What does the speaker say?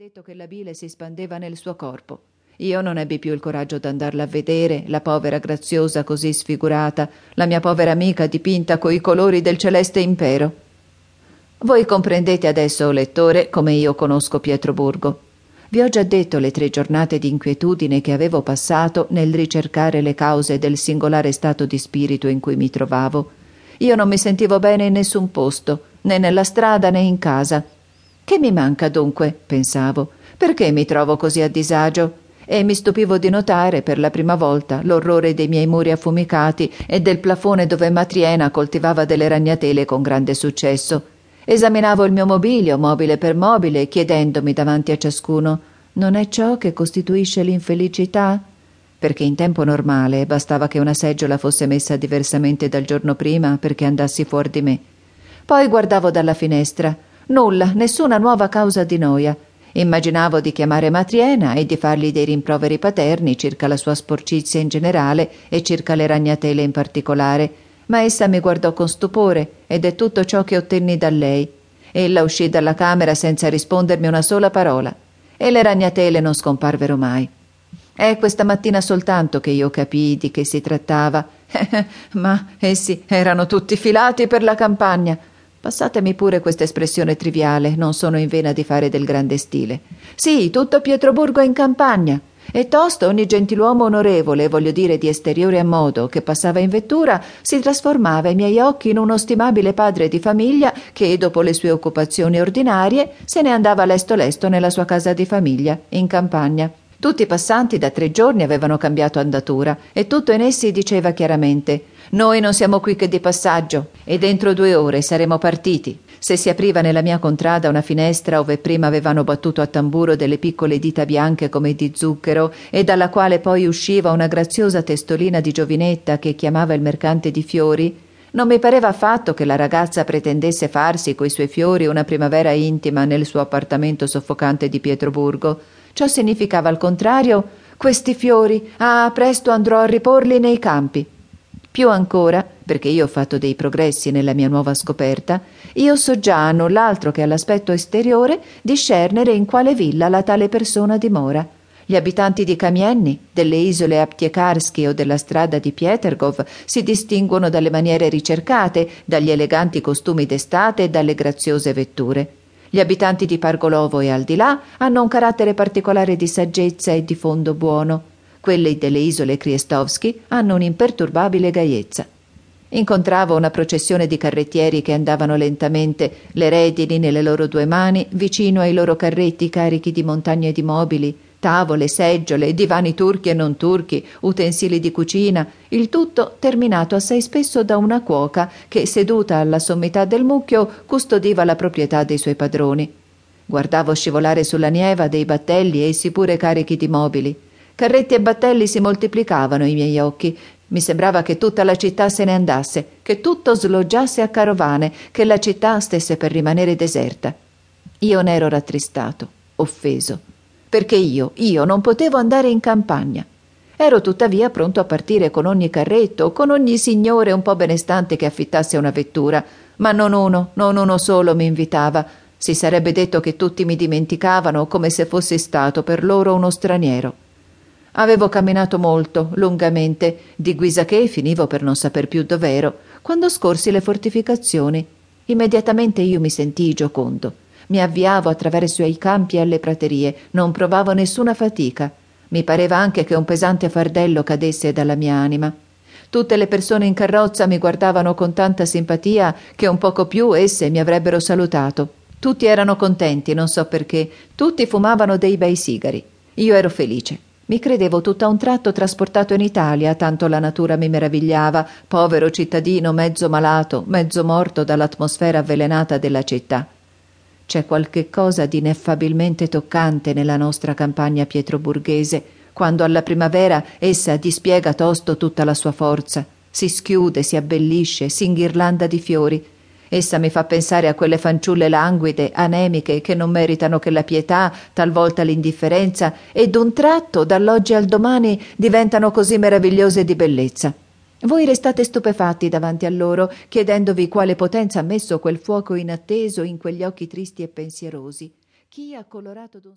detto che la bile si spandeva nel suo corpo. Io non ebbi più il coraggio d'andarla a vedere, la povera graziosa così sfigurata, la mia povera amica dipinta coi colori del celeste impero. Voi comprendete adesso, lettore, come io conosco Pietroburgo. Vi ho già detto le tre giornate di inquietudine che avevo passato nel ricercare le cause del singolare stato di spirito in cui mi trovavo. Io non mi sentivo bene in nessun posto, né nella strada né in casa. Che mi manca dunque? pensavo. Perché mi trovo così a disagio? e mi stupivo di notare per la prima volta l'orrore dei miei muri affumicati e del plafone dove Matriena coltivava delle ragnatele con grande successo. Esaminavo il mio mobilio, mobile per mobile, chiedendomi davanti a ciascuno non è ciò che costituisce l'infelicità? Perché in tempo normale bastava che una seggiola fosse messa diversamente dal giorno prima perché andassi fuori di me. Poi guardavo dalla finestra. Nulla, nessuna nuova causa di noia. Immaginavo di chiamare Matriena e di fargli dei rimproveri paterni circa la sua sporcizia in generale e circa le ragnatele in particolare, ma essa mi guardò con stupore ed è tutto ciò che ottenni da lei. Ella uscì dalla camera senza rispondermi una sola parola e le ragnatele non scomparvero mai. È questa mattina soltanto che io capii di che si trattava. ma essi erano tutti filati per la campagna Passatemi pure questa espressione triviale, non sono in vena di fare del grande stile. Sì, tutto Pietroburgo in campagna. E tosto ogni gentiluomo onorevole, voglio dire di esteriore a modo, che passava in vettura, si trasformava ai miei occhi in uno stimabile padre di famiglia che, dopo le sue occupazioni ordinarie, se ne andava lesto lesto nella sua casa di famiglia, in campagna. Tutti i passanti da tre giorni avevano cambiato andatura e tutto in essi diceva chiaramente noi non siamo qui che di passaggio e dentro due ore saremo partiti. Se si apriva nella mia contrada una finestra ove prima avevano battuto a tamburo delle piccole dita bianche come di zucchero e dalla quale poi usciva una graziosa testolina di giovinetta che chiamava il mercante di fiori, non mi pareva affatto che la ragazza pretendesse farsi coi suoi fiori una primavera intima nel suo appartamento soffocante di Pietroburgo. Ciò significava al contrario questi fiori, ah, presto andrò a riporli nei campi. Più ancora, perché io ho fatto dei progressi nella mia nuova scoperta, io so già, null'altro che all'aspetto esteriore, discernere in quale villa la tale persona dimora. Gli abitanti di Kamienny, delle isole Aptiekarski o della strada di Pietergov si distinguono dalle maniere ricercate, dagli eleganti costumi d'estate e dalle graziose vetture. Gli abitanti di Pargolovo e al di là hanno un carattere particolare di saggezza e di fondo buono. Quelle delle isole Kriestovski hanno un'imperturbabile gaiezza. Incontravo una processione di carrettieri che andavano lentamente, le redini nelle loro due mani, vicino ai loro carretti carichi di montagne di mobili, tavole, seggiole, divani turchi e non turchi, utensili di cucina, il tutto terminato assai spesso da una cuoca che, seduta alla sommità del mucchio, custodiva la proprietà dei suoi padroni. Guardavo scivolare sulla nieva dei battelli, essi pure carichi di mobili. Carretti e battelli si moltiplicavano ai miei occhi. Mi sembrava che tutta la città se ne andasse, che tutto sloggiasse a carovane, che la città stesse per rimanere deserta. Io ne ero rattristato, offeso, perché io, io non potevo andare in campagna. Ero tuttavia pronto a partire con ogni carretto, con ogni signore un po' benestante che affittasse una vettura, ma non uno, non uno solo mi invitava. Si sarebbe detto che tutti mi dimenticavano come se fossi stato per loro uno straniero. Avevo camminato molto, lungamente, di guisa che finivo per non saper più dov'ero, quando scorsi le fortificazioni. Immediatamente io mi sentii giocondo. Mi avviavo attraverso i campi e alle praterie, non provavo nessuna fatica. Mi pareva anche che un pesante fardello cadesse dalla mia anima. Tutte le persone in carrozza mi guardavano con tanta simpatia che un poco più esse mi avrebbero salutato. Tutti erano contenti, non so perché, tutti fumavano dei bei sigari. Io ero felice. Mi credevo tutto a un tratto trasportato in Italia, tanto la natura mi meravigliava, povero cittadino mezzo malato, mezzo morto dall'atmosfera avvelenata della città. C'è qualche cosa di ineffabilmente toccante nella nostra campagna pietroburghese, quando alla primavera essa dispiega tosto tutta la sua forza, si schiude, si abbellisce, si inghirlanda di fiori, Essa mi fa pensare a quelle fanciulle languide, anemiche, che non meritano che la pietà, talvolta l'indifferenza, e d'un tratto, dall'oggi al domani, diventano così meravigliose di bellezza. Voi restate stupefatti davanti a loro, chiedendovi quale potenza ha messo quel fuoco inatteso in quegli occhi tristi e pensierosi. Chi ha colorato d'un